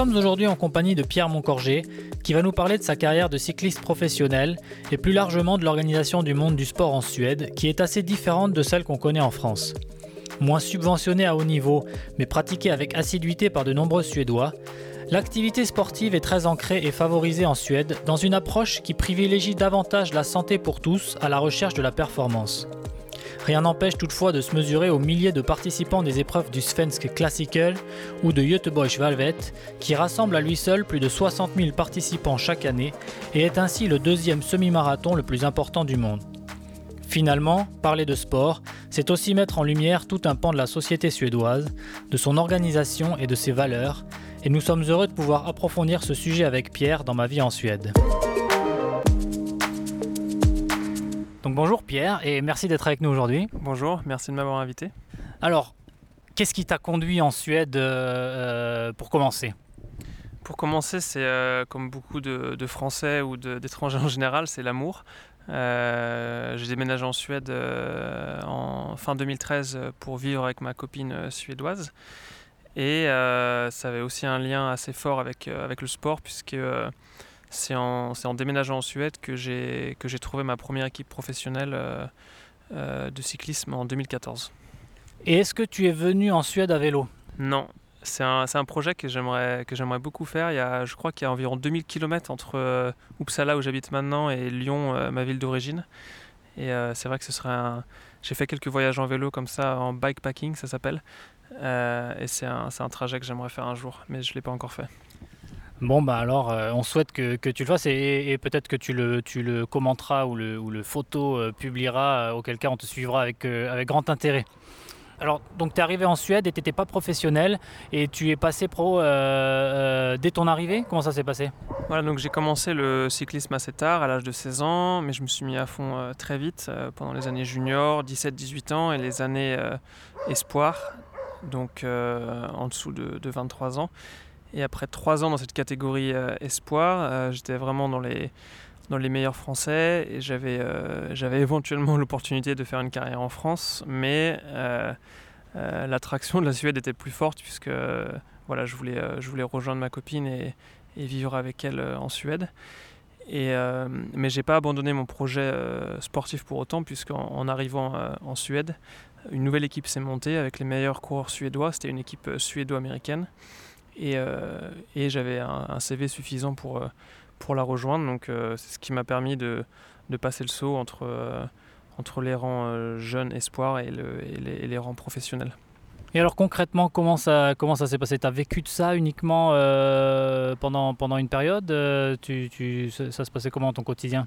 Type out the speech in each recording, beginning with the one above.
sommes aujourd'hui en compagnie de Pierre Moncorgé, qui va nous parler de sa carrière de cycliste professionnel et plus largement de l'organisation du monde du sport en Suède, qui est assez différente de celle qu'on connaît en France. Moins subventionnée à haut niveau, mais pratiquée avec assiduité par de nombreux Suédois, l'activité sportive est très ancrée et favorisée en Suède dans une approche qui privilégie davantage la santé pour tous à la recherche de la performance. Rien n'empêche toutefois de se mesurer aux milliers de participants des épreuves du Svensk Klassiker ou de Göteborgs Valvet, qui rassemble à lui seul plus de 60 000 participants chaque année et est ainsi le deuxième semi-marathon le plus important du monde. Finalement, parler de sport, c'est aussi mettre en lumière tout un pan de la société suédoise, de son organisation et de ses valeurs, et nous sommes heureux de pouvoir approfondir ce sujet avec Pierre dans ma vie en Suède. Donc bonjour Pierre et merci d'être avec nous aujourd'hui. Bonjour, merci de m'avoir invité. Alors, qu'est-ce qui t'a conduit en Suède euh, pour commencer? Pour commencer, c'est euh, comme beaucoup de, Français ou d'étrangers en général, c'est l'amour. Euh, j'ai déménagé en Suède en fin 2013 pour vivre avec ma copine suédoise. Et ça avait aussi un lien assez fort avec, avec le sport puisque c'est en, en, déménageant en Suède que j'ai trouvé ma première équipe professionnelle euh, euh, de cyclisme en 2014. Et est-ce que tu es venu en Suède à vélo? Non, c'est un, un, projet que j'aimerais beaucoup faire. Il y a, je crois qu'il y a environ 2000 km entre euh, Uppsala où j'habite maintenant et Lyon, ma ville d'origine. Et c'est vrai que ce serait un... J'ai fait quelques voyages en vélo comme ça, en bikepacking ça s'appelle. et c'est un, un trajet que j'aimerais faire un jour, mais je ne l'ai pas encore fait. Bon, bah alors, euh, on souhaite que, tu le fasses et, peut-être que tu le, commenteras ou le, photo euh, publiera, euh, auquel cas on te suivra avec, avec grand intérêt. Alors, donc tu es arrivé en Suède et tu n'étais pas professionnel et tu es passé pro dès ton arrivée? Comment ça s'est passé? Voilà, donc j'ai commencé le cyclisme assez tard, à l'âge de 16 ans, mais je me suis mis à fond très vite pendant les années juniors, 17-18 ans et les années espoir, donc en dessous de, de 23 ans. Et après trois ans dans cette catégorie euh, espoir, euh, j'étais vraiment dans les, meilleurs Français et j'avais euh, éventuellement l'opportunité de faire une carrière en France, mais l'attraction de la Suède était plus forte puisque voilà, je, voulais, rejoindre ma copine et, vivre avec elle en Suède. Et, mais j'ai pas abandonné mon projet sportif pour autant, puisqu'en en arrivant en Suède, une nouvelle équipe s'est montée avec les meilleurs coureurs suédois. C'était une équipe suédo-américaine. Euh, et, j'avais un, CV suffisant pour, euh, pour la rejoindre. Donc euh, c'est ce qui m'a permis de, de, passer le saut entre, entre les rangs jeunes espoirs et, le, et, les, rangs professionnels. Et alors concrètement, comment ça, comment ça s'est passé? Tu as vécu de ça uniquement pendant, pendant une période? Tu, ça, se passait comment ton quotidien?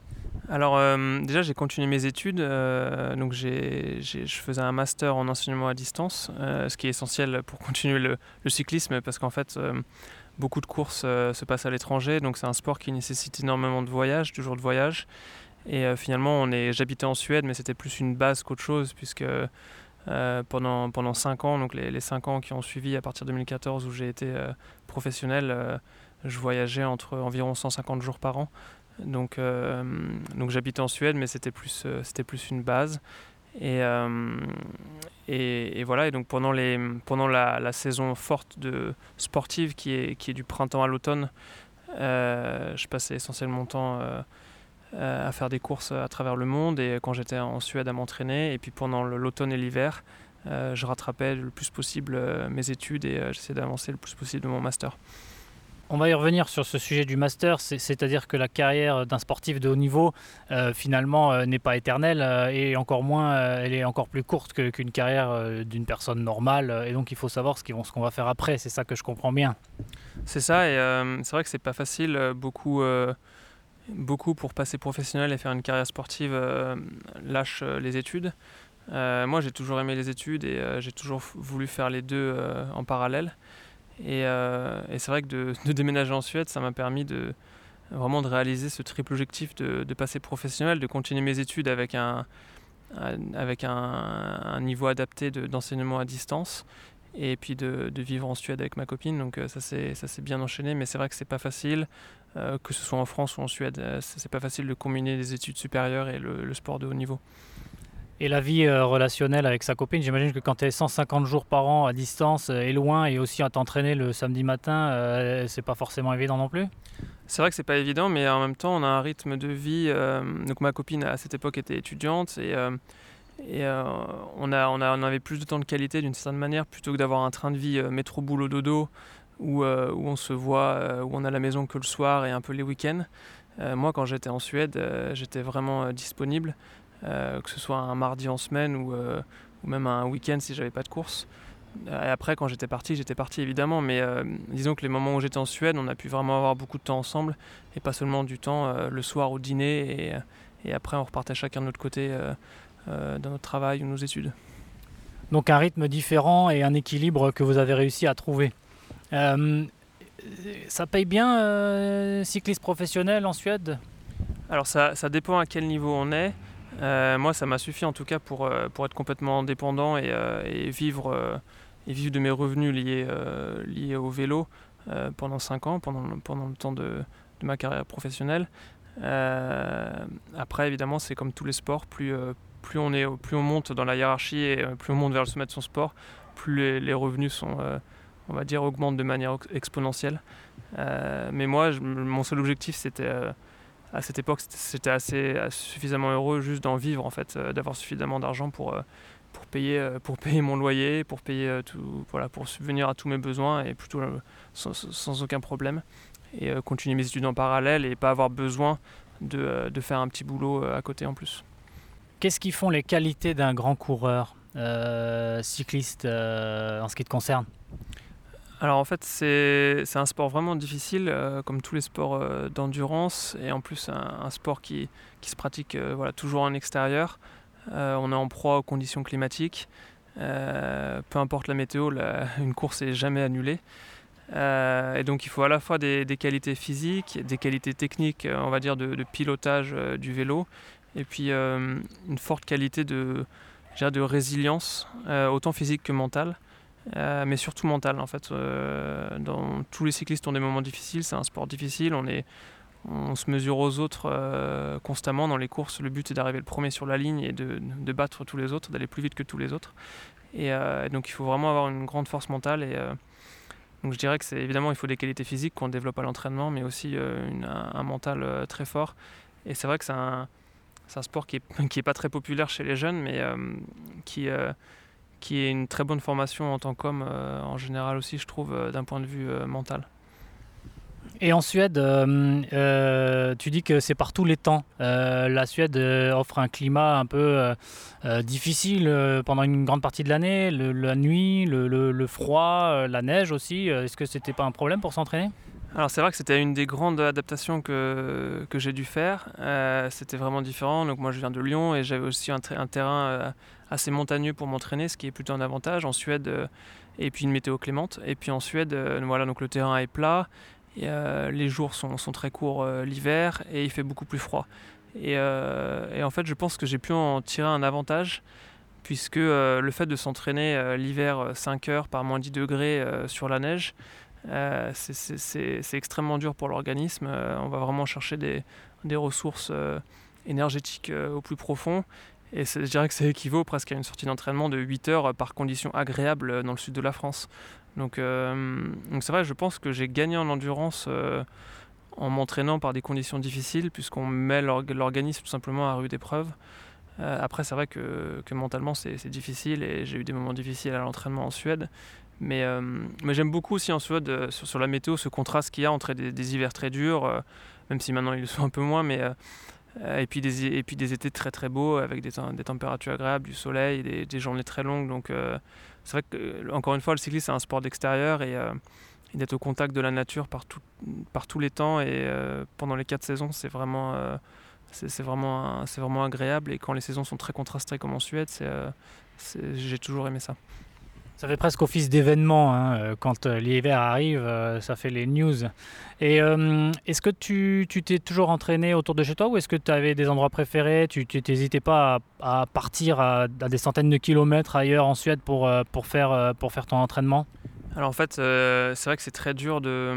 Alors euh, déjà j'ai continué mes études, euh, donc je faisais un master en enseignement à distance, euh, ce qui est essentiel pour continuer le, cyclisme parce qu'en fait beaucoup de courses se passent à l'étranger, donc c'est un sport qui nécessite énormément de voyages, toujours de voyages. Et finalement j'habitais en Suède mais c'était plus une base qu'autre chose puisque pendant, pendant 5 ans, donc les, les 5 ans qui ont suivi à partir de 2014 où j'ai été professionnel, je voyageais entre environ 150 jours par an. Donc, euh, donc j'habitais en Suède, mais c'était plus, euh, c'était plus une base. Euh, et, et, voilà, et donc pendant, les, pendant la, saison forte de sportive qui est, qui est du printemps à l'automne, je passais essentiellement mon temps à faire des courses à travers le monde et quand j'étais en Suède à m'entraîner. Et puis pendant l'automne et l'hiver, je rattrapais le plus possible mes études et j'essayais d'avancer le plus possible de mon master. On va y revenir sur ce sujet du master, c'est-à-dire que la carrière d'un sportif de haut niveau, euh, finalement, euh, n'est pas éternelle euh, et encore moins, elle est encore plus courte qu'une carrière d'une personne normale. Et donc, il faut savoir ce qu'on va faire après. C'est ça que je comprends bien. C'est ça, et c'est vrai que c'est pas facile. beaucoup, beaucoup pour passer professionnel et faire une carrière sportive lâchent les études. moi, j'ai toujours aimé les études et j'ai toujours voulu faire les deux en parallèle. Euh, et, c'est vrai que de, déménager en Suède, ça m'a permis de vraiment de réaliser ce triple objectif de, passer professionnel, de continuer mes études avec un, avec un, niveau adapté d'enseignement à distance et puis de, vivre en Suède avec ma copine. Donc euh, ça s'est bien enchaîné, mais c'est vrai que c'est pas facile, euh, que ce soit en France ou en Suède, c'est pas facile de combiner les études supérieures et le sport de haut niveau. Et la vie relationnelle avec sa copine, j'imagine que quand tu es 150 jours par an à distance et loin et aussi à t'entraîner le samedi matin, c'est pas forcément évident non plus? C'est vrai que c'est pas évident, mais en même temps, on a un rythme de vie. donc, ma copine à cette époque était étudiante et euh, on, a, on, avait plus de temps de qualité d'une certaine manière plutôt que d'avoir un train de vie euh, métro boulot dodo où, euh, où on se voit, où on a la maison que le soir et un peu les week-ends. moi, quand j'étais en Suède, j'étais vraiment disponible, que ce soit un mardi en semaine ou, ou même un week-end si j'avais pas de course. Et après, quand j'étais parti, j'étais parti évidemment, mais disons que les moments où j'étais en Suède, on a pu vraiment avoir beaucoup de temps ensemble et pas seulement du temps le soir au dîner et, et, après on repartait chacun de notre côté euh, dans notre travail ou nos études. Donc un rythme différent et un équilibre que vous avez réussi à trouver. Euh, ça paye bien euh, cycliste professionnel en Suède? Alors ça, ça, dépend à quel niveau on est. moi, ça m'a suffi en tout cas pour, pour être complètement indépendant et, et vivre, et vivre de mes revenus liés, liés au vélo pendant 5 ans, pendant, pendant le temps de, ma carrière professionnelle. après, évidemment, c'est comme tous les sports, plus, plus on, est, plus on monte dans la hiérarchie et euh, plus on monte vers le sommet de son sport, plus les, revenus sont, euh, on va dire, augmentent de manière exponentielle. Euh, mais moi, mon seul objectif, c'était à cette époque, c'était assez, suffisamment heureux juste d'en vivre en fait, d'avoir suffisamment d'argent pour pour payer pour payer mon loyer, pour payer tout, voilà, pour subvenir à tous mes besoins et plutôt sans, aucun problème et continuer mes études en parallèle et pas avoir besoin de, de faire un petit boulot à côté en plus. Qu'est-ce qui font les qualités d'un grand coureur euh, cycliste euh, en ce qui te concerne? Alors en fait c'est un sport vraiment difficile euh, comme tous les sports d'endurance et en plus un, sport qui, se pratique voilà, toujours en extérieur. on est en proie aux conditions climatiques. peu importe la météo, une course n'est jamais annulée. et donc il faut à la fois des, qualités physiques, des qualités techniques, on va dire de pilotage du vélo, et puis euh, une forte qualité de, résilience, euh, autant physique que mentale. Euh, mais surtout mentale en fait. dans, tous les cyclistes ont des moments difficiles, c'est un sport difficile, on, est, on se mesure aux autres constamment dans les courses. Le but est d'arriver le premier sur la ligne et de, de battre tous les autres, d'aller plus vite que tous les autres. Et donc il faut vraiment avoir une grande force mentale. Et donc je dirais que c'est évidemment il faut des qualités physiques qu'on développe à l'entraînement, mais aussi un, mental très fort. Et c'est vrai que c'est un, sport qui n'est qui est pas très populaire chez les jeunes, mais euh, qui, euh, qui est une très bonne formation en tant qu'homme euh, en général aussi, je trouve, d'un point de vue mental. Et en Suède, tu dis que c'est partout les temps. la Suède offre un climat un peu difficile pendant une grande partie de l'année, la nuit, le, le froid, la neige aussi. Est-ce que c'était pas un problème pour s'entraîner? Alors c'est vrai que c'était une des grandes adaptations que, que j'ai dû faire. Euh, c'était vraiment différent. Donc moi je viens de Lyon et j'avais aussi un, un terrain euh, assez montagneux pour m'entraîner, ce qui est plutôt un avantage. En Suède, euh, et puis une météo clémente. Et puis en Suède, voilà, donc le terrain est plat. Et, les jours sont, très courts l'hiver et il fait beaucoup plus froid. Et, en fait je pense que j'ai pu en tirer un avantage puisque le fait de s'entraîner l'hiver 5 heures par moins 10 degrés sur la neige, euh, c'est extrêmement dur pour l'organisme. Euh, on va vraiment chercher des, ressources euh, énergétiques au plus profond. Et je dirais que ça équivaut presque à une sortie d'entraînement de 8 heures par conditions agréables dans le sud de la France. Donc c'est vrai, je pense que j'ai gagné en endurance en m'entraînant par des conditions difficiles, puisqu'on met l'organisme tout simplement à rude épreuve. après, c'est vrai que, que mentalement, c'est difficile et j'ai eu des moments difficiles à l'entraînement en Suède. Mais, euh, mais j'aime beaucoup aussi en Suède, euh, sur, la météo, ce contraste qu'il y a entre des, hivers très durs, euh, même si maintenant ils le sont un peu moins, mais, et, puis des, et puis des étés très très beaux avec des, des températures agréables, du soleil, des, journées très longues. Donc c'est vrai que, encore une fois, le cyclisme c'est un sport d'extérieur et, d'être au contact de la nature par, par tous les temps et pendant les quatre saisons, c'est vraiment, c'est vraiment, c'est vraiment agréable. Et quand les saisons sont très contrastées comme en Suède, j'ai toujours aimé ça. Ça fait presque office d'événement hein, euh, quand euh, l'hiver arrive, euh, ça fait les news. Et est-ce que tu t'es toujours entraîné autour de chez toi ou est-ce que tu avais des endroits préférés? Tu n'hésitais pas à, partir à, des centaines de kilomètres ailleurs en Suède pour, faire, ton entraînement? Alors en fait, c'est vrai que c'est très dur de,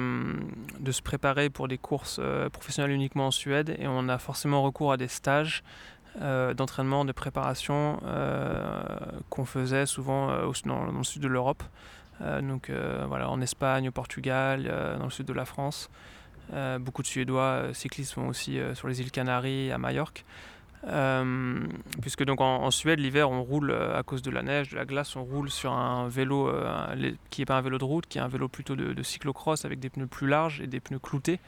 de, se préparer pour des courses professionnelles uniquement en Suède et on a forcément recours à des stages d'entraînement, de préparation qu'on faisait souvent dans, le sud de l'Europe. donc voilà, en Espagne, au Portugal, dans le sud de la France. beaucoup de Suédois cyclistes vont aussi sur les îles Canaries, à Majorque. Euh, puisque donc en, Suède, l'hiver, on roule euh, à cause de la neige, de la glace, on roule sur un vélo euh, qui n'est pas un vélo de route, qui est un vélo plutôt de, cyclocross avec des pneus plus larges et des pneus cloutés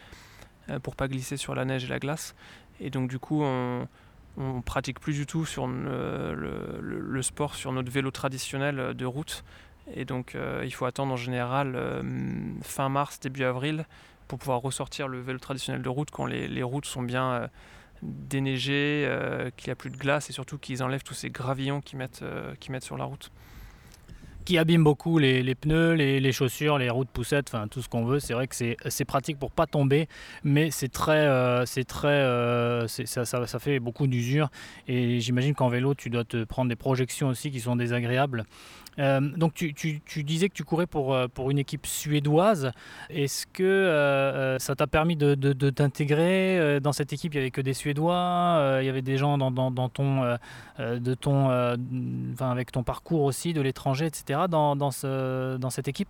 pour pas glisser sur la neige et la glace. Et donc du coup, on, on pratique plus du tout sur le, sport sur notre vélo traditionnel de route. Et donc il faut attendre en général fin mars, début avril pour pouvoir ressortir le vélo traditionnel de route quand les, routes sont bien déneiger, euh, qu'il n'y a plus de glace et surtout qu'ils enlèvent tous ces gravillons qu'ils euh, mettent sur la route. Qui abîment beaucoup les, pneus, les, chaussures, les routes poussettes, enfin tout ce qu'on veut. C'est vrai que c'est pratique pour pas tomber, mais c'est très, euh, c'est très, ça, ça, ça, fait beaucoup d'usure. Et j'imagine qu'en vélo, tu dois te prendre des projections aussi qui sont désagréables. Euh, donc tu, disais que tu courais pour, euh, pour une équipe suédoise. Est-ce que euh, ça t'a permis de, t'intégrer dans cette équipe? Il n'y avait que des Suédois, il y avait des gens dans, ton, de ton, avec ton parcours aussi de l'étranger, etc. Dans, dans, cette équipe?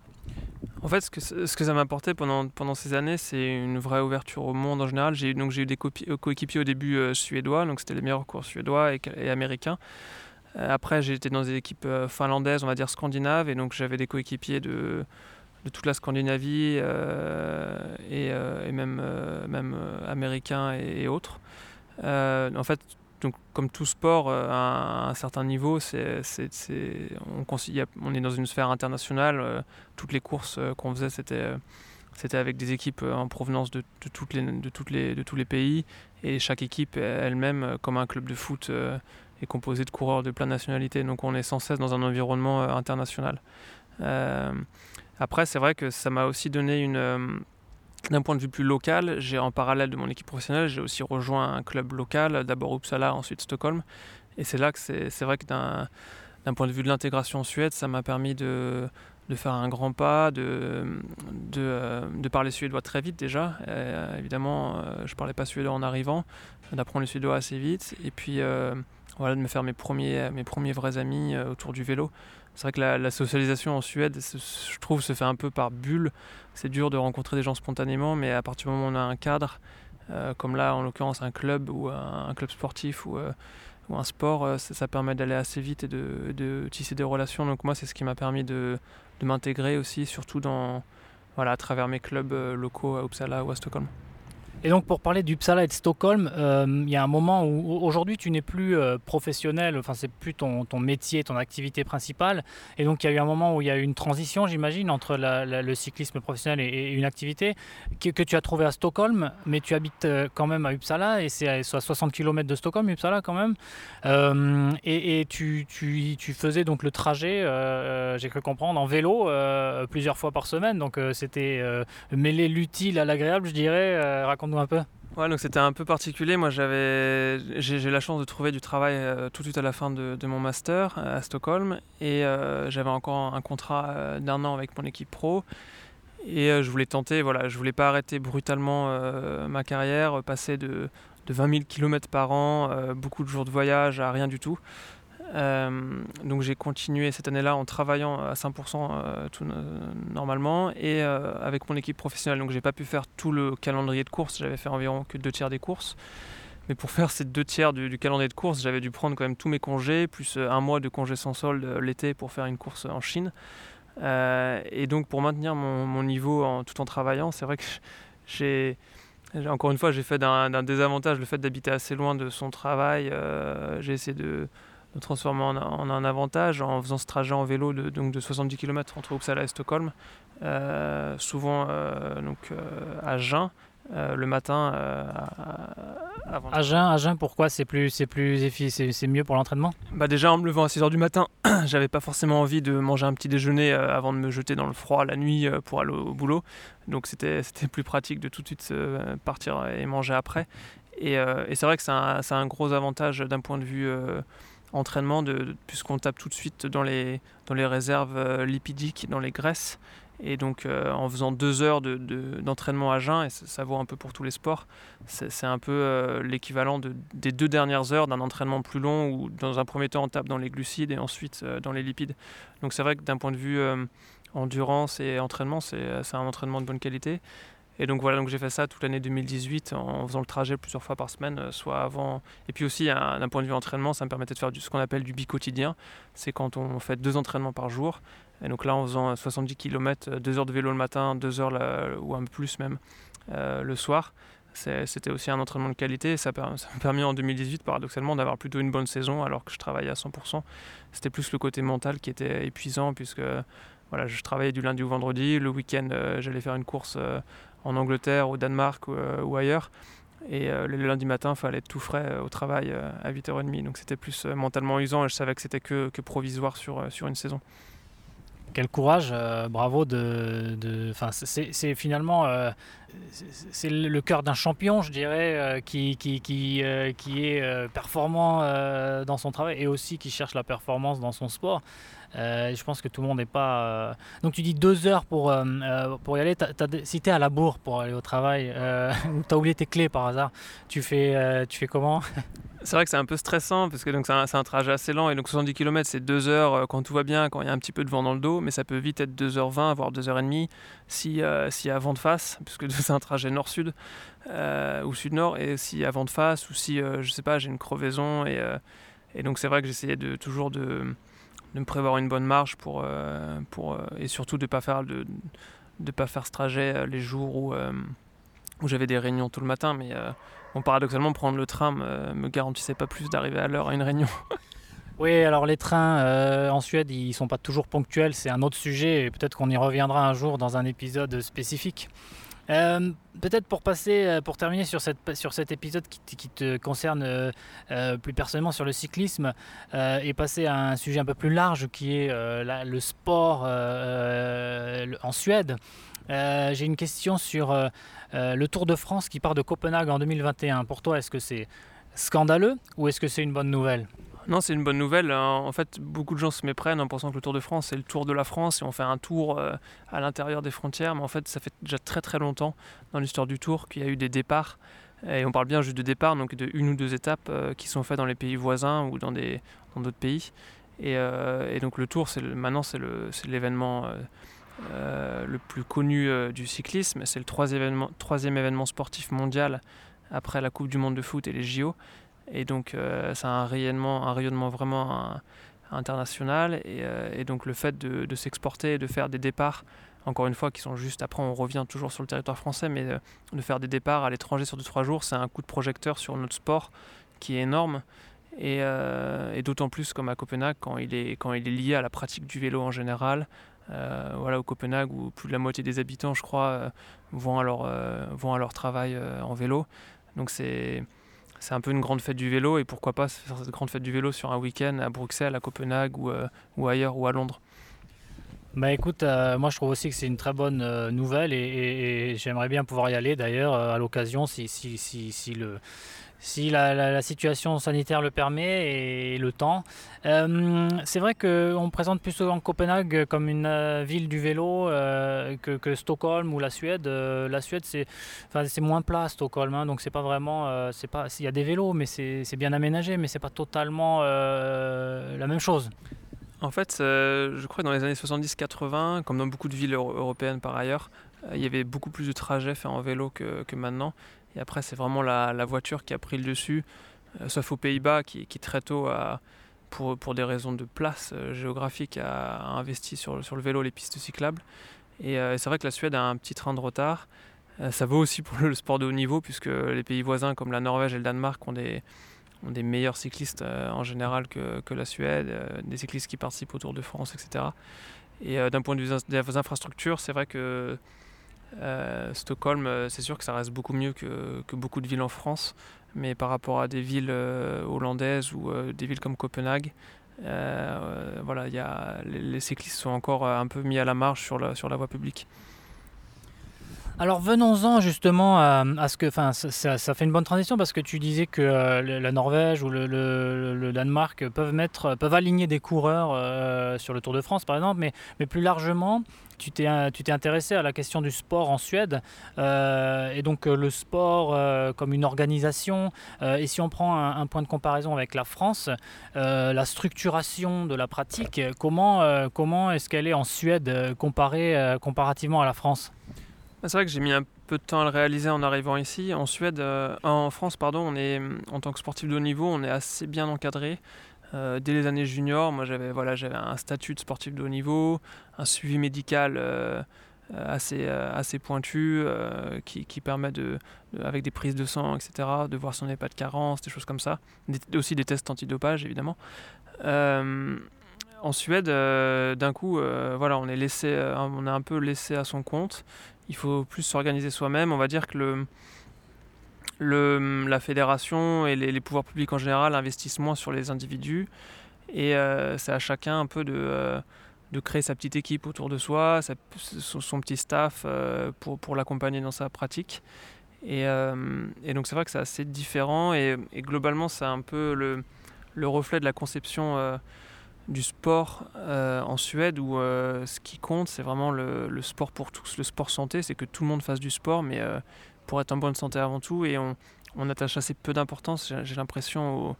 En fait, ce que, ce que ça m'a apporté pendant, pendant ces années, c'est une vraie ouverture au monde en général. J'ai eu des coéquipiers au début suédois, donc c'était les meilleurs cours suédois et américains. Euh, après, été dans des équipes euh, finlandaises, on va dire scandinaves, et donc j'avais des coéquipiers de, toute la Scandinavie euh, et, même, américains et, autres. en fait, donc, comme tout sport, à un, certain niveau, c'est, on, est dans une sphère internationale. toutes les courses qu'on faisait, c'était, avec des équipes en provenance de tous les pays. Et chaque équipe elle-même, comme un club de foot, est composé de coureurs de plein de nationalités, donc on est sans cesse dans un environnement euh, international. Euh, après, c'est vrai que ça m'a aussi donné une euh, d'un point de vue plus local, j'ai en parallèle de mon équipe professionnelle, j'ai aussi rejoint un club local, d'abord Uppsala, ensuite Stockholm. Et c'est là que c'est vrai que d'un point de vue de l'intégration en Suède, ça m'a permis de, de, faire un grand pas, de, de, parler suédois très vite déjà. évidemment, je ne parlais pas suédois en arrivant, d'apprendre le suédois assez vite. Et puis voilà, de me faire mes premiers, mes premiers vrais amis euh, autour du vélo. C'est vrai que la, socialisation en Suède, je trouve, se fait un peu par bulle. C'est dur de rencontrer des gens spontanément, mais à partir du moment où on a un cadre, euh, comme là en l'occurrence un club ou un, club sportif ou, euh, un sport, ça, permet d'aller assez vite et de, tisser des relations. Donc moi, c'est ce qui m'a permis de, de m'intégrer aussi, surtout dans, voilà, à travers mes clubs locaux à Uppsala ou à Stockholm. Et donc pour parler d'Uppsala et de Stockholm, euh, il y a un moment où aujourd'hui tu n'es plus euh, professionnel, enfin c'est plus ton, métier, ton activité principale. Et donc il y a eu un moment où il y a eu une transition, j'imagine, entre le cyclisme professionnel et, une activité que, tu as trouvé à Stockholm, mais tu habites euh, quand même à Uppsala et c'est à 60 km de Stockholm, Uppsala quand même. et, tu, faisais donc le trajet, j'ai cru comprendre, en vélo plusieurs fois par semaine. Donc c'était mêler l'utile à l'agréable, je dirais. raconte Ouais, donc c'était un peu particulier. Moi, j'avais, j'ai, la chance de trouver du travail euh, tout de suite à la fin de, mon master euh, à Stockholm, et euh, j'avais encore un contrat d'un an avec mon équipe pro. Et je voulais tenter, voilà, je voulais pas arrêter brutalement ma carrière, passer de, de 20 000 km par an, beaucoup de jours de voyage à rien du tout. Euh, donc j'ai continué cette année-là en travaillant à 100% euh, normalement et euh, avec mon équipe professionnelle. Donc j'ai pas pu faire tout le calendrier de course, j'avais fait environ que deux tiers des courses. Mais pour faire ces deux tiers du, calendrier de course, j'avais dû prendre quand même tous mes congés, plus un mois de congés sans solde l'été pour faire une course en Chine. et donc pour maintenir mon, niveau tout en travaillant, c'est vrai que j'ai... Encore une fois, j'ai fait d'un désavantage le fait d'habiter assez loin de son travail. j'ai essayé de, de transformer en, un avantage en faisant ce trajet en vélo de, donc de 70 km entre Uppsala et Stockholm, euh, souvent euh, donc, euh, à jeun. le matin avant à jeun, à jeun pourquoi c'est plus c'est plus c'est mieux pour l'entraînement? Bah déjà en me levant à 6h du matin j'avais pas forcément envie de manger un petit déjeuner avant de me jeter dans le froid la nuit pour aller au, boulot donc c'était plus pratique de tout de suite partir et manger après et, et c'est vrai que c'est un, un, gros avantage d'un point de vue entraînement de, puisqu'on tape tout de suite dans les, dans les réserves euh, lipidiques, dans les graisses. Et donc en faisant deux heures d'entraînement à jeun, et ça, vaut un peu pour tous les sports, c'est un peu l'équivalent des deux dernières heures d'un entraînement plus long où dans un premier temps on tape dans les glucides et ensuite dans les lipides. Donc c'est vrai que d'un point de vue endurance et entraînement, c'est un entraînement de bonne qualité. Et donc voilà, donc j'ai fait ça toute l'année 2018 en faisant le trajet plusieurs fois par semaine, euh, soit avant. Et puis aussi, d'un point de vue entraînement, ça me permettait de faire ce qu'on appelle du bi-quotidien. C'est quand on fait deux entraînements par jour. Et donc là, en faisant 70 km, deux heures de vélo le matin, deux heures ou un peu plus même euh, le soir. C'était aussi un entraînement de qualité. Ça m'a permis en 2018, paradoxalement, d'avoir plutôt une bonne saison alors que je travaillais à 100%. C'était plus le côté mental qui était épuisant puisque voilà, je travaillais du lundi au vendredi. Le week-end, euh, j'allais faire une course en Angleterre, au Danemark ou, euh, ailleurs. Et euh, le lundi matin, il fallait être tout frais euh, au travail à 8h30. Donc c'était plus mentalement usant et je savais que c'était que, provisoire sur, sur une saison. Quel courage, bravo de. de c'est finalement c'est le cœur d'un champion, je dirais, qui, qui, qui, qui est performant dans son travail et aussi qui cherche la performance dans son sport. Euh, je pense que tout le monde n'est pas. Euh, donc tu dis deux heures pour, euh, pour y aller. si tu es à la bourre pour aller au travail, ou tu as oublié tes clés par hasard, tu fais, tu fais comment? C'est vrai que c'est un peu stressant parce que c'est un, trajet assez lent et donc 70 km c'est 2 heures quand tout va bien, quand il y a un petit peu de vent dans le dos, mais ça peut vite être 2h20 voire 2h30 si y vent de face, puisque c'est un trajet nord-sud ou sud-nord et s'il y vent de face ou si je sais pas j'ai une crevaison et, et donc c'est vrai que j'essayais de toujours de de me prévoir une bonne marge pour, euh, pour, euh, et surtout de ne pas, faire de, de pas faire ce trajet euh, les jours où, où j'avais des réunions tout le matin. Mais bon, paradoxalement, prendre le train me, me garantissait pas plus d'arriver à l'heure à une réunion. Oui, alors les trains en Suède, ils sont pas toujours ponctuels, c'est un autre sujet et peut-être qu'on y reviendra un jour dans un épisode spécifique. Euh, peut-être pour passer, euh, pour terminer sur, cette, sur cet épisode qui, te concerne euh, plus personnellement sur le cyclisme et passer à un sujet un peu plus large qui est le sport en Suède. J'ai une question sur le Tour de France qui part de Copenhague en 2021. Pour toi, est-ce que c'est scandaleux ou est-ce que c'est une bonne nouvelle? Non, c'est une bonne nouvelle. Hein. En fait, beaucoup de gens se méprennent en pensant que le Tour de France, c'est le Tour de la France et on fait un tour euh, à l'intérieur des frontières. Mais en fait, ça fait déjà très très longtemps dans l'histoire du Tour qu'il y a eu des départs. Et on parle bien juste de départ, donc de une ou deux étapes euh, qui sont faites dans les pays voisins ou dans d'autres pays. Et, euh, et, donc le Tour, c'est maintenant, c'est l'événement le, plus connu du cyclisme. C'est le troisième événement, troisième événement sportif mondial après la Coupe du Monde de foot et les JO. Et donc, euh, ça a un rayonnement, un rayonnement vraiment international. Euh, et, donc, le fait de, s'exporter, de faire des départs, encore une fois, qui sont juste après, on revient toujours sur le territoire français, mais euh, de faire des départs à l'étranger sur 2-3 jours, c'est un coup de projecteur sur notre sport qui est énorme. Et, d'autant plus comme à Copenhague, quand il, est, quand il est lié à la pratique du vélo en général. voilà, au Copenhague, où plus de la moitié des habitants, je crois, vont, à leur, vont à leur travail en vélo. Donc c'est c'est un peu une grande fête du vélo et pourquoi pas faire cette grande fête du vélo sur un week-end à Bruxelles, à Copenhague ou, euh, ailleurs ou à Londres. Bah écoute, euh, moi je trouve aussi que c'est une très bonne euh, nouvelle et, j'aimerais bien pouvoir y aller d'ailleurs à l'occasion si, si, si, si, le, si la, situation sanitaire le permet et le temps. Euh, c'est vrai qu'on présente plus souvent Copenhague comme une euh, ville du vélo euh, que, Stockholm ou la Suède. la Suède, c'est moins plat, Stockholm, hein, donc c'est pas vraiment. il y a des vélos, mais c'est bien aménagé, mais c'est pas totalement la même chose. En fait, je crois que dans les années 70-80, comme dans beaucoup de villes européennes par ailleurs, il y avait beaucoup plus de trajets faits en vélo que maintenant. Et après, c'est vraiment la, voiture qui a pris le dessus, euh, sauf aux Pays-Bas, qui, très tôt, pour, des raisons de place euh, géographique, a, investi sur, le vélo les pistes cyclables. Et euh, c'est vrai que la Suède a un petit train de retard. ça vaut aussi pour le, sport de haut niveau, puisque les pays voisins comme la Norvège et le Danemark ont des, meilleurs cyclistes en général que la Suède, des cyclistes qui participent au Tour de France, etc. Et d'un point de vue des infrastructures, c'est vrai que euh, Stockholm, euh, c'est sûr que ça reste beaucoup mieux que, beaucoup de villes en France, mais par rapport à des villes euh, hollandaises ou des villes comme Copenhague, voilà, les, cyclistes sont encore un peu mis à la marge sur la voie publique. Alors venons-en justement à, ce que, enfin, ça, fait une bonne transition parce que tu disais que euh, la Norvège ou le, Danemark peuvent mettre, aligner des coureurs euh, sur le Tour de France par exemple, mais, plus largement, tu t'es, tu t'es intéressé à la question du sport en Suède euh, et donc le sport comme une organisation. et si on prend un, point de comparaison avec la France, la structuration de la pratique, comment, comment est-ce qu'elle est en Suède comparativement à la France? C'est vrai que j'ai mis un peu de temps à le réaliser en arrivant ici. En Suède, euh, en France, pardon, on est, en tant que sportif de haut niveau, on est assez bien encadré. Euh, dès les années juniors, moi j'avais voilà, un statut de sportif de haut niveau, un suivi médical euh, assez, assez pointu qui, permet de, avec des prises de sang, etc., de voir si on n'est pas de carence, des choses comme ça. aussi des tests antidopage évidemment. en Suède, d'un coup, voilà, on est laissé, on est un peu laissé à son compte il faut plus s'organiser soi-même. On va dire que le, la fédération et les, pouvoirs publics en général investissent moins sur les individus. Et euh, c'est à chacun un peu de, euh, de créer sa petite équipe autour de soi, son, petit staff euh, pour, pour l'accompagner dans sa pratique. Et, et donc c'est vrai que c'est assez différent et, et globalement c'est un peu le, le, reflet de la conception du sport euh, en Suède où euh, ce qui compte, c'est vraiment le, sport pour tous, le sport santé, c'est que tout le monde fasse du sport, mais euh, pour être en bonne santé avant tout. Et on, attache assez peu d'importance, j'ai l'impression,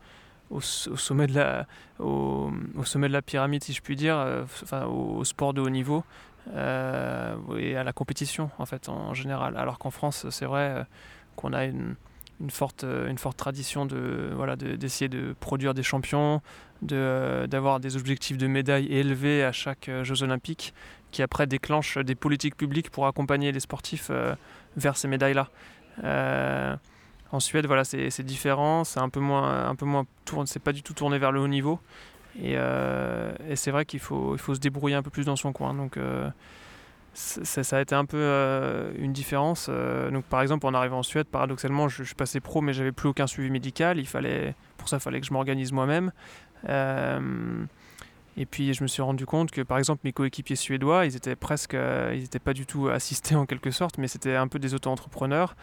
au, sommet de la, au, sommet de la pyramide, si je puis dire, enfin, au, sport de haut niveau. et à la compétition en fait en général alors qu'en France c'est vrai qu'on a une, une forte, une forte tradition de voilà d'essayer de, produire des champions, de, d'avoir des objectifs de médailles élevés à chaque euh, Jeux olympiques, qui après déclenchent des politiques publiques pour accompagner les sportifs euh, vers ces médailles-là. Euh, en Suède, voilà, c'est, différent, c'est un peu moins, un peu moins c'est pas du tout tourné vers le haut niveau, et, et c'est vrai qu'il faut, il faut se débrouiller un peu plus dans son coin. Donc ça, a été un peu euh, une différence. Euh, donc, par exemple, en arrivant en Suède, paradoxalement, je, suis passé pro, mais j'avais plus aucun suivi médical. Il fallait, pour ça, il fallait que je m'organise moi-même. Euh, et puis, je me suis rendu compte que, par exemple, mes coéquipiers suédois, ils étaient presque, ils n'étaient pas du tout assistés en quelque sorte, mais c'était un peu des auto-entrepreneurs.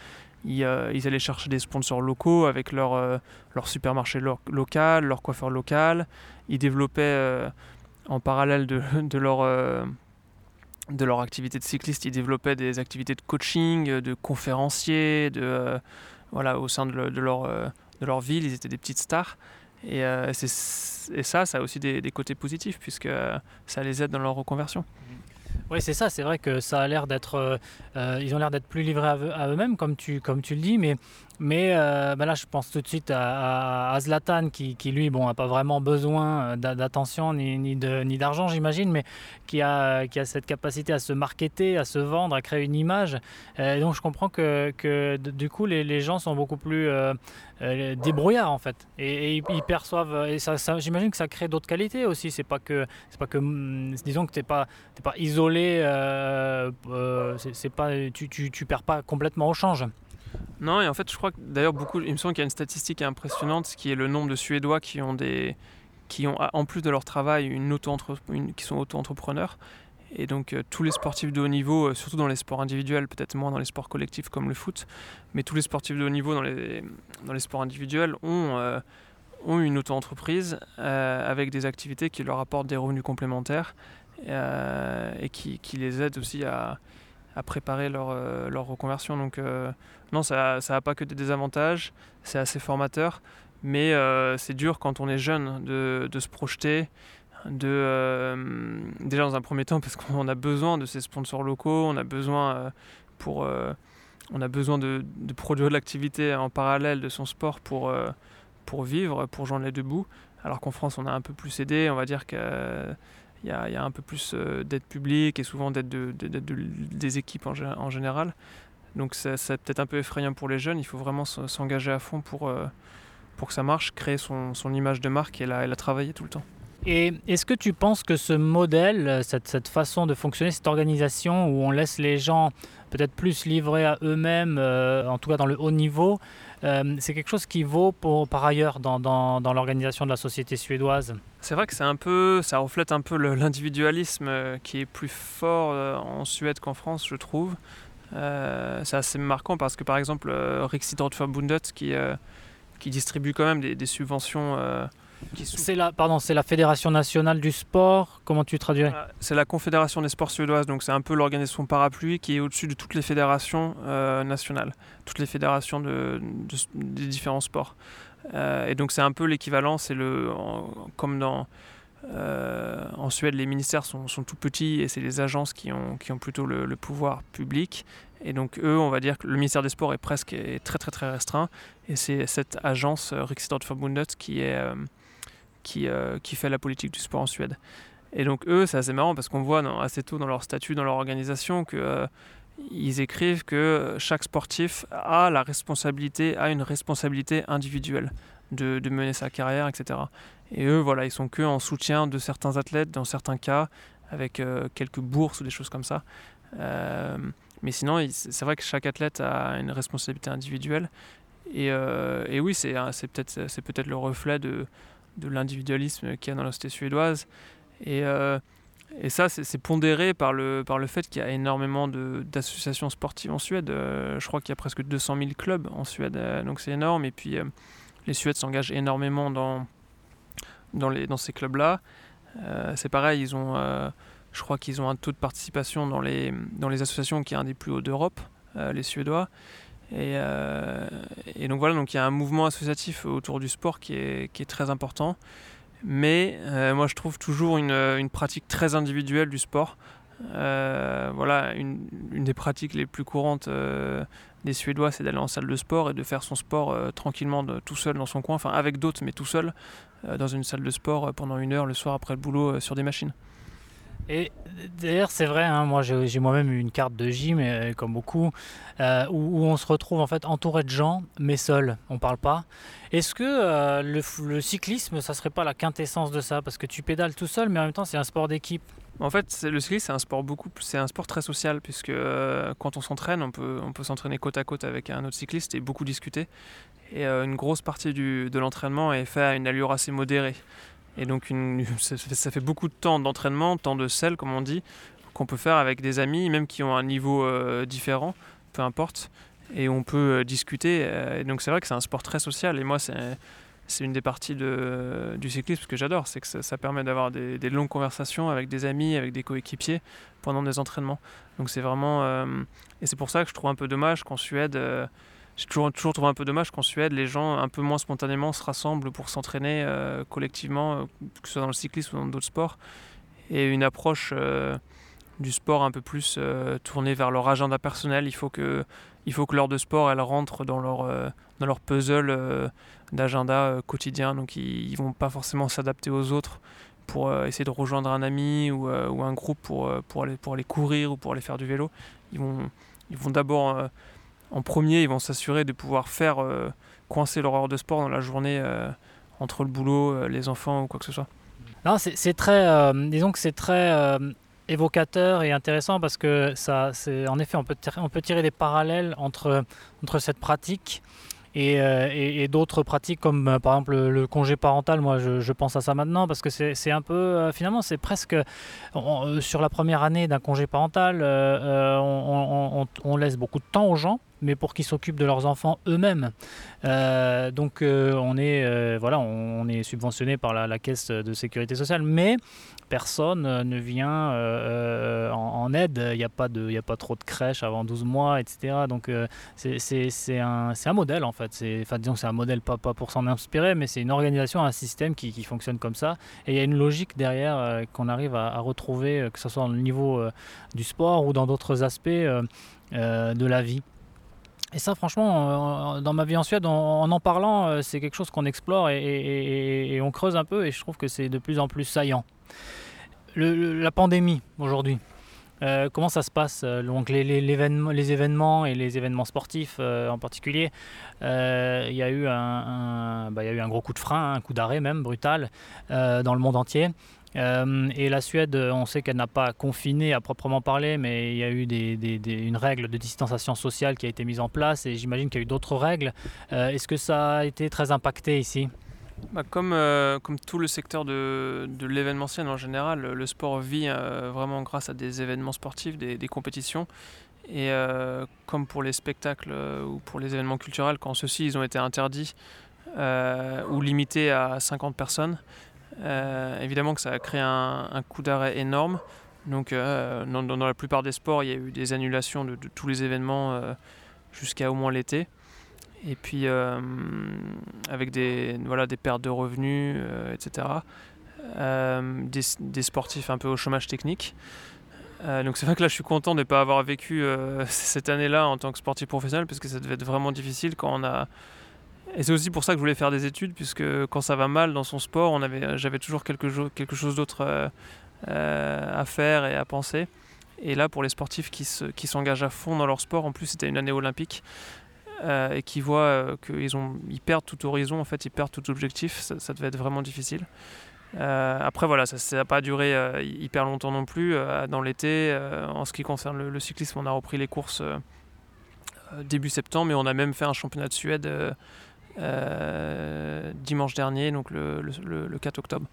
Ils, allaient chercher des sponsors locaux avec leur, leur supermarché local, leur coiffeur local. Ils développaient en parallèle de leur de leur activité de cycliste, ils développaient des activités de coaching, de conférenciers, de, euh, voilà, au sein de, leur, euh, de leur ville, ils étaient des petites stars. Et, euh, et ça, ça a aussi des, des, côtés positifs, puisque ça les aide dans leur reconversion. Oui, c'est ça. C'est vrai que ça a l'air d'être. ils ont l'air d'être plus livrés à, eux-mêmes, comme tu, comme tu le dis. Mais mais euh, bah là, je pense tout de suite à, Zlatan qui, lui, bon, n'a pas vraiment besoin euh, d'attention ni, ni d'argent, j'imagine, mais qui a, qui a cette capacité à se marketer, à se vendre, à créer une image. Euh, donc, je comprends que, que du coup, les, gens sont beaucoup plus débrouillards, en fait. Et, ils perçoivent. Et j'imagine que ça crée d'autres qualités aussi. C'est pas que. C'est pas que mm, disons que tu n'es pas, pas isolé. c'est pas, tu, tu, tu perds pas complètement au change. Non, et en fait, je crois que d'ailleurs, beaucoup, il me semble qu'il y a une statistique impressionnante, qui est le nombre de Suédois qui ont, des, qui ont en plus de leur travail, une auto qui sont auto-entrepreneurs. Et donc, euh, tous les sportifs de haut niveau, euh, surtout dans les sports individuels, peut-être moins dans les sports collectifs comme le foot, mais tous les sportifs de haut niveau dans les, dans les sports individuels ont, euh, ont une auto-entreprise avec des activités qui leur apportent des revenus complémentaires et qui, qui les aident aussi à à préparer leur, euh, reconversion. Donc euh, non, ça n'a pas que des désavantages, c'est assez formateur, mais euh, c'est dur quand on est jeune de, se projeter, de, déjà dans un premier temps parce qu'on a besoin de ces sponsors locaux, on a besoin pour on a besoin de, produire de l'activité en parallèle de son sport pour, pour vivre, pour joindre les deux. Alors qu'en France, on a un peu plus aidé. On va dire que il y, a, un peu plus euh, d'aide publique et souvent d'aide de, des équipes en, général. Donc c'est peut-être un peu effrayant pour les jeunes, il faut vraiment s'engager à fond pour, euh, pour que ça marche, créer son, image de marque et la, la travailler tout le temps. Et est-ce que tu penses que ce modèle, cette, cette, façon de fonctionner, cette organisation où on laisse les gens peut-être plus livrés à eux-mêmes, euh, en tout cas dans le haut niveau, euh, c'est quelque chose qui vaut par ailleurs dans, l'organisation de la société suédoise C'est vrai que c'est un peu, ça reflète un peu l'individualisme euh, qui est plus fort euh, en Suède qu'en France, je trouve. c'est assez marquant parce que par exemple, Riksidrotverbundet qui, qui distribue quand même des, subventions. C'est la, pardon, c'est la Fédération nationale du sport. Comment tu traduirais C'est la Confédération des sports suédoises, donc c'est un peu l'organisation parapluie qui est au-dessus de toutes les fédérations nationales, toutes les fédérations de, des différents sports. et donc c'est un peu l'équivalent, c'est le comme dans euh, en Suède, les ministères sont, tout petits et c'est les agences qui ont, qui ont plutôt le, pouvoir public. Et donc eux, on va dire que le ministère des Sports est presque très très très restreint. Et c'est cette agence euh, Riksidrottsförbundet qui est euh, qui, qui fait la politique du sport en Suède. Et donc eux, c'est assez marrant parce qu'on voit assez tôt dans leur statut, dans leur organisation, que ils écrivent que chaque sportif a la responsabilité, a une responsabilité individuelle de, mener sa carrière, etc. Et eux, voilà, ils sont que en soutien de certains athlètes, dans certains cas, avec euh, quelques bourses ou des choses comme ça. Euh, mais sinon, c'est vrai que chaque athlète a une responsabilité individuelle. Et, euh, oui, c'est peut-être peut le reflet de, de l'individualisme qu'il y a dans la société suédoise. Et, et ça, c'est pondéré par le, par le fait qu'il y a énormément d'associations sportives en Suède. je crois qu'il y a presque 200 000 clubs en Suède, donc c'est énorme. Et puis, les Suèdes s'engagent énormément dans, dans, les, dans ces clubs-là. Euh, c'est pareil, ils ont, euh, je crois qu'ils ont un taux de participation dans les, dans les associations qui est un des plus hauts d'Europe, euh, les Suédois. Et, et, donc voilà, donc il y a un mouvement associatif autour du sport qui est, très important. Mais moi, je trouve toujours une, pratique très individuelle du sport. voilà, une, des pratiques les plus courantes des Suédois, c'est d'aller en salle de sport et de faire son sport tranquillement tout seul dans son coin, enfin avec d'autres, mais tout seul. Euh, dans une salle de sport euh, pendant une heure le soir après le boulot euh, sur des machines. Et d'ailleurs, c'est vrai, hein, moi j'ai moi-même eu une carte de gym, comme beaucoup, où, on se retrouve en fait entouré de gens, mais seul, on parle pas. Est-ce que le, cyclisme, ça serait pas la quintessence de ça? Parce que tu pédales tout seul, mais en même temps, c'est un sport d'équipe. En fait, le cyclisme, c'est un sport beaucoup, c'est un sport très social, puisque quand on s'entraîne, on peut, s'entraîner côte à côte avec un autre cycliste et beaucoup discuter. Et euh, une grosse partie du, de l'entraînement est fait à une allure assez modérée. Et donc ça, fait beaucoup de temps d'entraînement, temps de sel comme on dit, qu'on peut faire avec des amis, même qui ont un niveau euh, différent, peu importe. Et on peut euh, discuter. et donc c'est vrai que c'est un sport très social. Et moi, c'est une des parties du cyclisme que j'adore, c'est que ça, permet d'avoir des, longues conversations avec des amis, avec des coéquipiers pendant des entraînements. Donc c'est vraiment... et c'est pour ça que je trouve un peu dommage qu'en Suède j'ai toujours, toujours trouvé un peu dommage qu'en Suède, les gens un peu moins spontanément se rassemblent pour s'entraîner euh, collectivement, euh, que ce soit dans le cyclisme ou dans d'autres sports, et une approche euh, du sport un peu plus tournée vers leur agenda personnel. Il faut que, que l'heure de sport, elle rentre dans leur, dans leur puzzle d'agenda quotidien, donc ils, ne vont pas forcément s'adapter aux autres pour essayer de rejoindre un ami ou, ou un groupe pour, pour, aller, pour aller courir ou pour aller faire du vélo. Ils vont, ils vont d'abord en premier, ils vont s'assurer de pouvoir faire euh, coincer leur heure de sport dans la journée euh, entre le boulot, euh, les enfants ou quoi que ce soit. Non, c'est très, disons que c'est très évocateur et intéressant parce que ça, c'est en effet, on peut, on peut tirer des parallèles entre, entre cette pratique euh, et, d'autres pratiques comme euh, par exemple le, congé parental, moi je, pense à ça maintenant parce que c'est un peu, euh, finalement c'est presque, sur la première année d'un congé parental, on, laisse beaucoup de temps aux gens mais pour qu'ils s'occupent de leurs enfants eux-mêmes. donc on est voilà, on, est subventionné par la, la, caisse de sécurité sociale, mais personne euh, ne vient euh, euh, en, aide. Il n'y a, pas de, a pas trop de crèches avant 12 mois, etc. Donc c'est un, modèle en fait. Enfin, disons c'est un modèle pas, pour s'en inspirer, mais c'est une organisation, un système qui, qui, fonctionne comme ça. Et il y a une logique derrière qu'on arrive à, retrouver, que ce soit au niveau du sport ou dans d'autres aspects de la vie. Et ça, franchement, dans ma vie en Suède, en en, parlant, c'est quelque chose qu'on explore et, on creuse un peu et je trouve que c'est de plus en plus saillant la pandémie aujourd'hui, euh, comment ça se passe euh, donc les, événements et les événements sportifs euh, en particulier Il y, eu un, bah, y a eu un gros coup de frein, un coup d'arrêt même brutal dans le monde entier. Et la Suède, on sait qu'elle n'a pas confiné à proprement parler, mais il y a eu une règle de distanciation sociale qui a été mise en place et j'imagine qu'il y a eu d'autres règles. Est-ce que ça a été très impacté ici? Bah, comme, euh, comme tout le secteur de, de l'événementiel en général, le sport vit euh, vraiment grâce à des événements sportifs, des, compétitions. Et comme pour les spectacles ou pour les événements culturels, quand ceux-ci ont été interdits ou limités à 50 personnes, évidemment que ça a créé un, coup d'arrêt énorme. Donc dans, dans, la plupart des sports, il y a eu des annulations de, tous les événements jusqu'à au moins l'été. Et puis euh, avec des, voilà, des pertes de revenus, euh, etc. Euh, des, des, sportifs un peu au chômage technique. donc c'est vrai que là je suis content de ne pas avoir vécu cette année-là en tant que sportif professionnel parce que ça devait être vraiment difficile quand on a... Et c'est aussi pour ça que je voulais faire des études puisque quand ça va mal dans son sport, on avait, j'avais toujours quelque, chose d'autre à faire et à penser. Et là, pour les sportifs qui, s'engagent à fond dans leur sport, en plus c'était une année olympique, euh, et qui voient euh, qu'ils ils perdent tout horizon, en fait, ils perdent tout objectif, ça, devait être vraiment difficile. Euh, après, voilà, ça n'a pas duré hyper longtemps non plus. dans l'été, en ce qui concerne le, cyclisme, on a repris les courses début septembre, mais on a même fait un championnat de Suède dimanche dernier, donc le, le 4 octobre.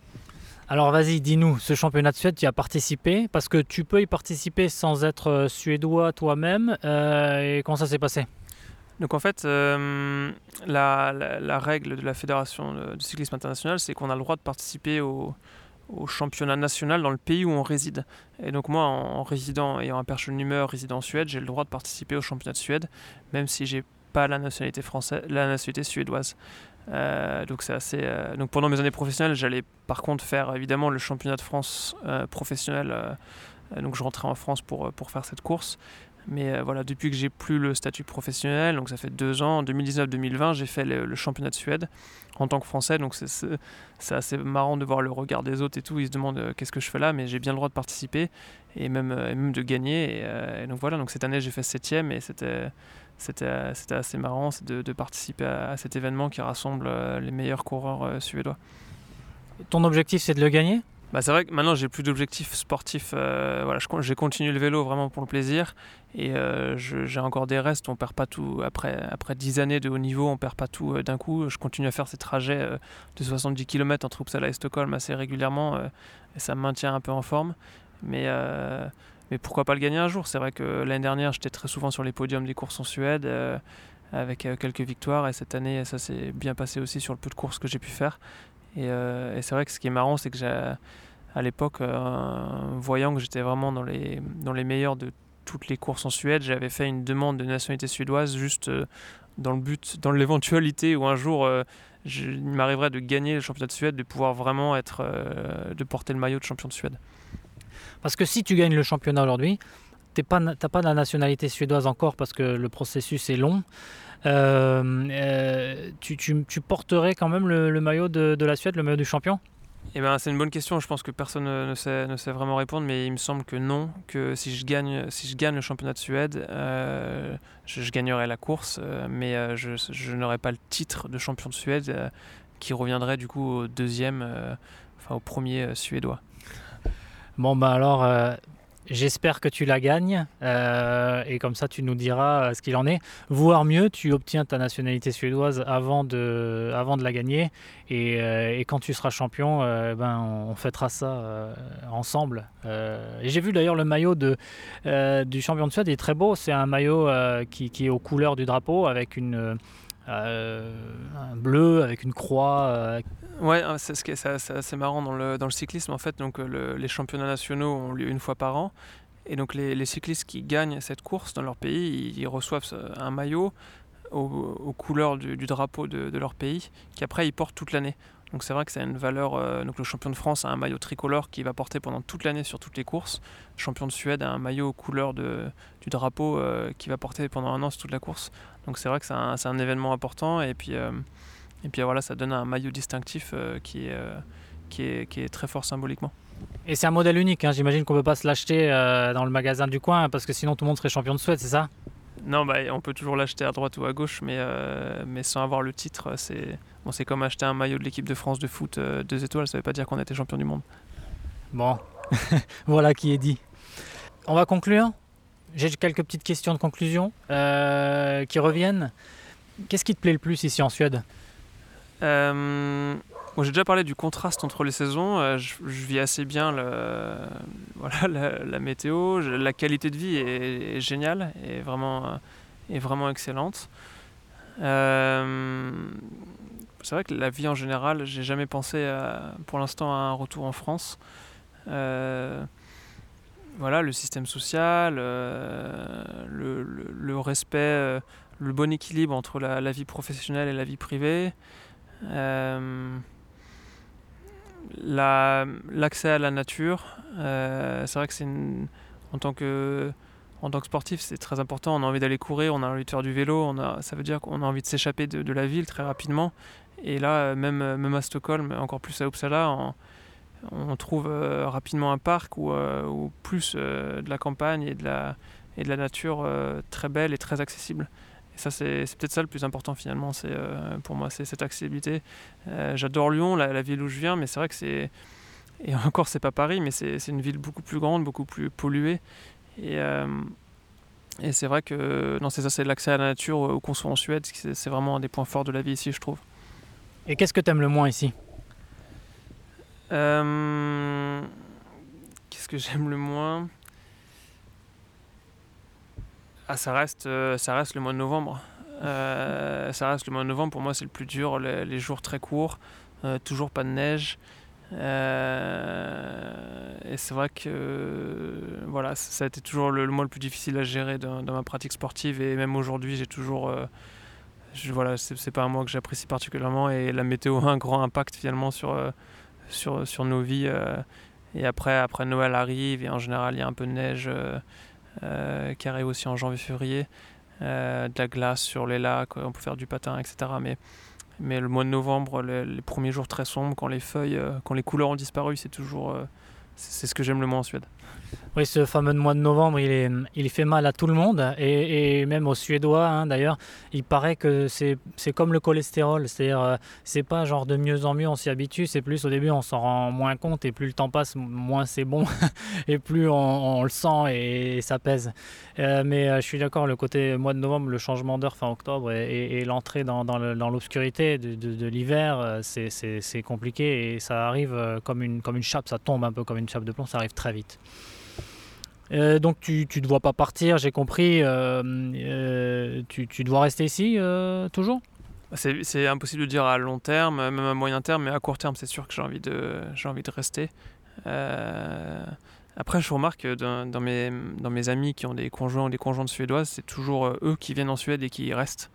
Alors vas-y, dis-nous, ce championnat de Suède, tu as participé parce que tu peux y participer sans être euh, suédois toi-même. Euh, et comment ça s'est passé? Donc en fait, euh, la, règle de la Fédération de cyclisme international, c'est qu'on a le droit de participer au, championnat national dans le pays où on réside. Et donc moi, en, résidant, ayant un Personnummer résident en Suède, j'ai le droit de participer au championnat de Suède, même si j'ai pas la nationalité française, la nationalité suédoise. Euh, donc c'est assez. Euh, donc pendant mes années professionnelles, j'allais par contre faire évidemment le championnat de France euh, professionnel. donc je rentrais en France pour, pour faire cette course. Mais voilà, depuis que j'ai plus le statut professionnel, donc ça fait deux ans, en 2019-2020, j'ai fait le, championnat de Suède en tant que Français. Donc c'est assez marrant de voir le regard des autres et tout. Ils se demandent qu'est-ce que je fais là, mais j'ai bien le droit de participer et même, même de gagner. Et donc voilà, donc cette année j'ai fait septième et c'était c'était assez marrant de, participer à, cet événement qui rassemble euh, les meilleurs coureurs euh, suédois. Ton objectif, c'est de le gagner? Bah, c'est vrai que maintenant j'ai plus d'objectifs sportifs. Euh, voilà, j'ai continué le vélo vraiment pour le plaisir et j'ai encore des restes. On perd pas tout après après 10 années de haut niveau, on perd pas tout d'un coup. Je continue à faire ces trajets de 70 km entre Uppsala et Stockholm assez régulièrement et ça me maintient un peu en forme. Mais mais pourquoi pas le gagner un jour? C'est vrai que l'année dernière, j'étais très souvent sur les podiums des courses en Suède euh, avec euh, quelques victoires et cette année, ça s'est bien passé aussi sur le peu de courses que j'ai pu faire. Et, euh, c'est vrai que ce qui est marrant, c'est que à l'époque, voyant que j'étais vraiment dans les, dans meilleurs de toutes les courses en Suède, j'avais fait une demande de nationalité suédoise juste dans le but, dans l'éventualité où un jour il m'arriverait de gagner le championnat de Suède, de pouvoir vraiment être, de porter le maillot de champion de Suède. Parce que si tu gagnes le championnat aujourd'hui, tu n'as pas la nationalité suédoise encore parce que le processus est long. Euh, euh, tu, porterais quand même le, maillot de, la Suède, le maillot du champion? Eh ben, c'est une bonne question. Je pense que personne ne sait, vraiment répondre, mais il me semble que non. Que si je gagne, je le championnat de Suède, euh, je, gagnerai la course, mais je, je n'aurai pas le titre de champion de Suède qui reviendrait du coup au deuxième, enfin au premier suédois. Bon, bah alors, euh, j'espère que tu la gagnes euh, et comme ça, tu nous diras euh, ce qu'il en est. Voire mieux, tu obtiens ta nationalité suédoise avant de, avant de la gagner et, quand tu seras champion, ben, on fêtera ça ensemble. j'ai vu d'ailleurs le maillot de, du champion de Suède, il est très beau. C'est un maillot qui, est aux couleurs du drapeau avec une un bleu avec une croix. Ouais, hein, c'est ce qui est, assez marrant dans le, dans le cyclisme en fait. Donc les championnats nationaux ont lieu une fois par an. Et donc les, cyclistes qui gagnent cette course dans leur pays, ils, reçoivent un maillot aux, couleurs du, drapeau de, leur pays, qui après ils portent toute l'année. Donc c'est vrai que ça a une valeur. Euh, donc le champion de France a un maillot tricolore qui va porter pendant toute l'année sur toutes les courses. Le champion de Suède a un maillot aux couleurs de, du drapeau qui va porter pendant un an sur toute la course. Donc c'est vrai que c'est un, événement important et puis, euh, et puis voilà, ça donne un maillot distinctif euh, qui, est, euh, qui, est, qui est très fort symboliquement. Et c'est un modèle unique, hein. j'imagine qu'on ne peut pas se l'acheter dans le magasin du coin parce que sinon tout le monde serait champion de Suède, c'est ça? Non, bah, on peut toujours l'acheter à droite ou à gauche, mais, mais sans avoir le titre, c'est bon, comme acheter un maillot de l'équipe de France de foot deux étoiles, ça ne veut pas dire qu'on était champion du monde. Bon, voilà qui est dit. On va conclure? J'ai quelques petites questions de conclusion euh, qui reviennent. Qu'est-ce qui te plaît le plus ici en Suède? Euh, j'ai déjà parlé du contraste entre les saisons. Euh, je, vis assez bien la, météo. la qualité de vie est, géniale et vraiment, vraiment excellente. Euh, c'est vrai que la vie en général, j'ai jamais pensé pour l'instant à un retour en France. Euh, voilà, le système social, le, respect, le bon équilibre entre la, vie professionnelle et la vie privée l'accès à la nature, euh, c'est vrai que c'est en tant que sportif, c'est très important. On a envie d'aller courir, on a envie de faire du vélo, ça veut dire qu'on a envie de s'échapper de, la ville très rapidement. Et là, même, à Stockholm, encore plus à Uppsala, on, trouve euh, rapidement un parc ou, euh, plus de la campagne et de la nature très belle et très accessible. Et ça, c'est peut-être ça le plus important finalement, c'est euh, pour moi, c'est cette accessibilité. Euh, j'adore Lyon, la, ville où je viens, mais c'est vrai que c'est. Et encore, c'est pas Paris, mais c'est une ville beaucoup plus grande, beaucoup plus polluée. Et, euh, et c'est vrai que non, c'est ça, c'est l'accès à la nature, où qu'on soit en Suède, c'est vraiment un des points forts de la vie ici, je trouve. Et qu'est-ce que tu aimes le moins ici? Qu'est-ce que j'aime le moins? Ah, ça, reste, euh, ça reste le mois de novembre. Euh, ça reste le mois de novembre, pour moi c'est le plus dur, les, jours très courts, euh, toujours pas de neige. et c'est vrai que voilà, ça a été toujours le, mois le plus difficile à gérer dans, ma pratique sportive et même aujourd'hui j'ai toujours... Voilà, c'est pas un mois que j'apprécie particulièrement et la météo a un grand impact finalement sur, sur, sur nos vies. et après, après Noël arrive et en général il y a un peu de neige qui arrive aussi en janvier-février. Euh, de la glace sur les lacs, on peut faire du patin, etc. Mais, mais le mois de novembre, les, premiers jours très sombres, quand les feuilles, euh, quand les couleurs ont disparu, c'est toujours c'est ce que j'aime le moins en Suède. Oui, ce fameux mois de novembre, il, fait mal à tout le monde et, même aux Suédois hein, d'ailleurs. Il paraît que c'est comme le cholestérol, c'est-à-dire euh, c'est pas genre de mieux en mieux on s'y habitue, c'est plus au début on s'en rend moins compte et plus le temps passe, moins c'est bon et plus on, le sent et, ça pèse. Euh, mais euh, je suis d'accord, le côté mois de novembre, le changement d'heure fin octobre et, l'entrée dans, l'obscurité de, l'hiver, c'est compliqué et ça arrive comme une, comme une chape, ça tombe un peu comme une chape de plomb, ça arrive très vite. Euh, donc tu ne dois pas partir, j'ai compris. Euh, euh, tu, tu, dois rester ici toujours? C'est, impossible de dire à long terme, même à moyen terme, mais à court terme, c'est sûr que j'ai envie de, envie de rester. après, je remarque que dans, mes, dans mes amis qui ont des conjoints ou des conjointes suédoises, c'est toujours eux qui viennent en Suède et qui y restent.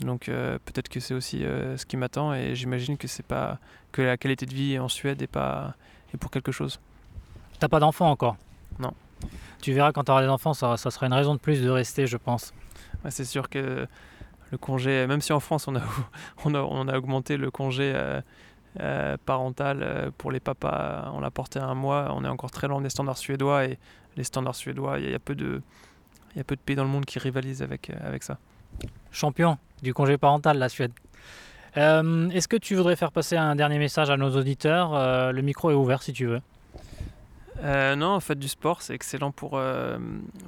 Donc peut-être que c'est aussi ce qui m'attend et j'imagine que c'est pas que la qualité de vie en Suède est pas est pour quelque chose. T'as pas d'enfant encore? Non. Tu verras quand tu auras des enfants, ça, sera une raison de plus de rester, je pense. c'est sûr que le congé, même si en France on a, on a, augmenté le congé euh, euh, parental euh, pour les papas, on l'a porté à un mois, on est encore très loin des standards suédois et les standards suédois, il y, a peu de, il y a peu de pays dans le monde qui rivalisent avec, avec ça. Champion du congé parental, la Suède. Est-ce que tu voudrais faire passer un dernier message à nos auditeurs? Le micro est ouvert si tu veux. Euh, non, en fait, du sport, c'est excellent pour, euh,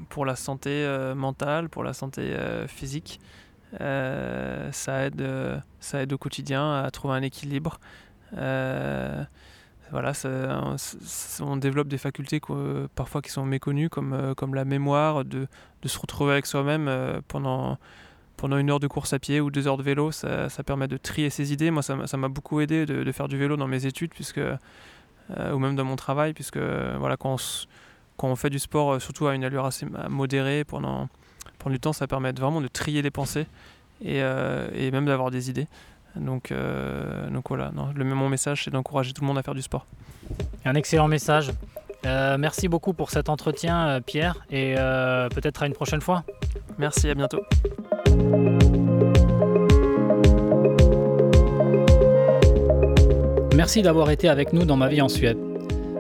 pour la santé euh, mentale, pour la santé physique. ça, aide, ça aide au quotidien à trouver un équilibre. voilà, on développe des facultés parfois qui sont méconnues, comme, comme la mémoire, de, de se retrouver avec soi-même pendant, pendant une heure de course à pied ou deux heures de vélo. Ça, ça permet de trier ses idées. Moi, ça m'a beaucoup aidé de, de, faire du vélo dans mes études, puisque euh, ou même dans mon travail, puisque voilà, quand, on, quand on fait du sport, euh, surtout à une allure assez modérée pendant, pendant du temps, ça permet vraiment de trier les pensées et, euh, et même d'avoir des idées. Donc, donc voilà, non, le, mon message, c'est d'encourager tout le monde à faire du sport. Un excellent message. merci beaucoup pour cet entretien, Pierre, et peut-être à une prochaine fois. Merci, à bientôt. Merci d'avoir été avec nous dans Ma vie en Suède.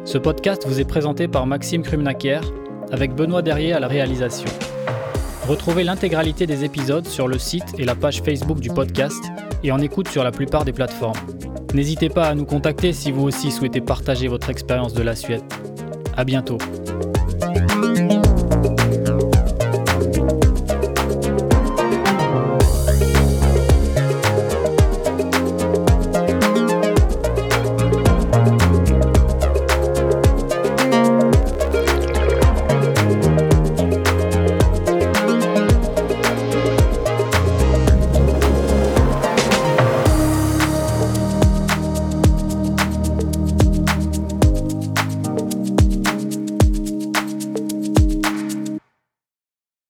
Ce podcast vous est présenté par Maxime Krumnaker avec Benoît Derrier à la réalisation. Retrouvez l'intégralité des épisodes sur le site et la page Facebook du podcast et en écoute sur la plupart des plateformes. N'hésitez pas à nous contacter si vous aussi souhaitez partager votre expérience de la Suède. À bientôt.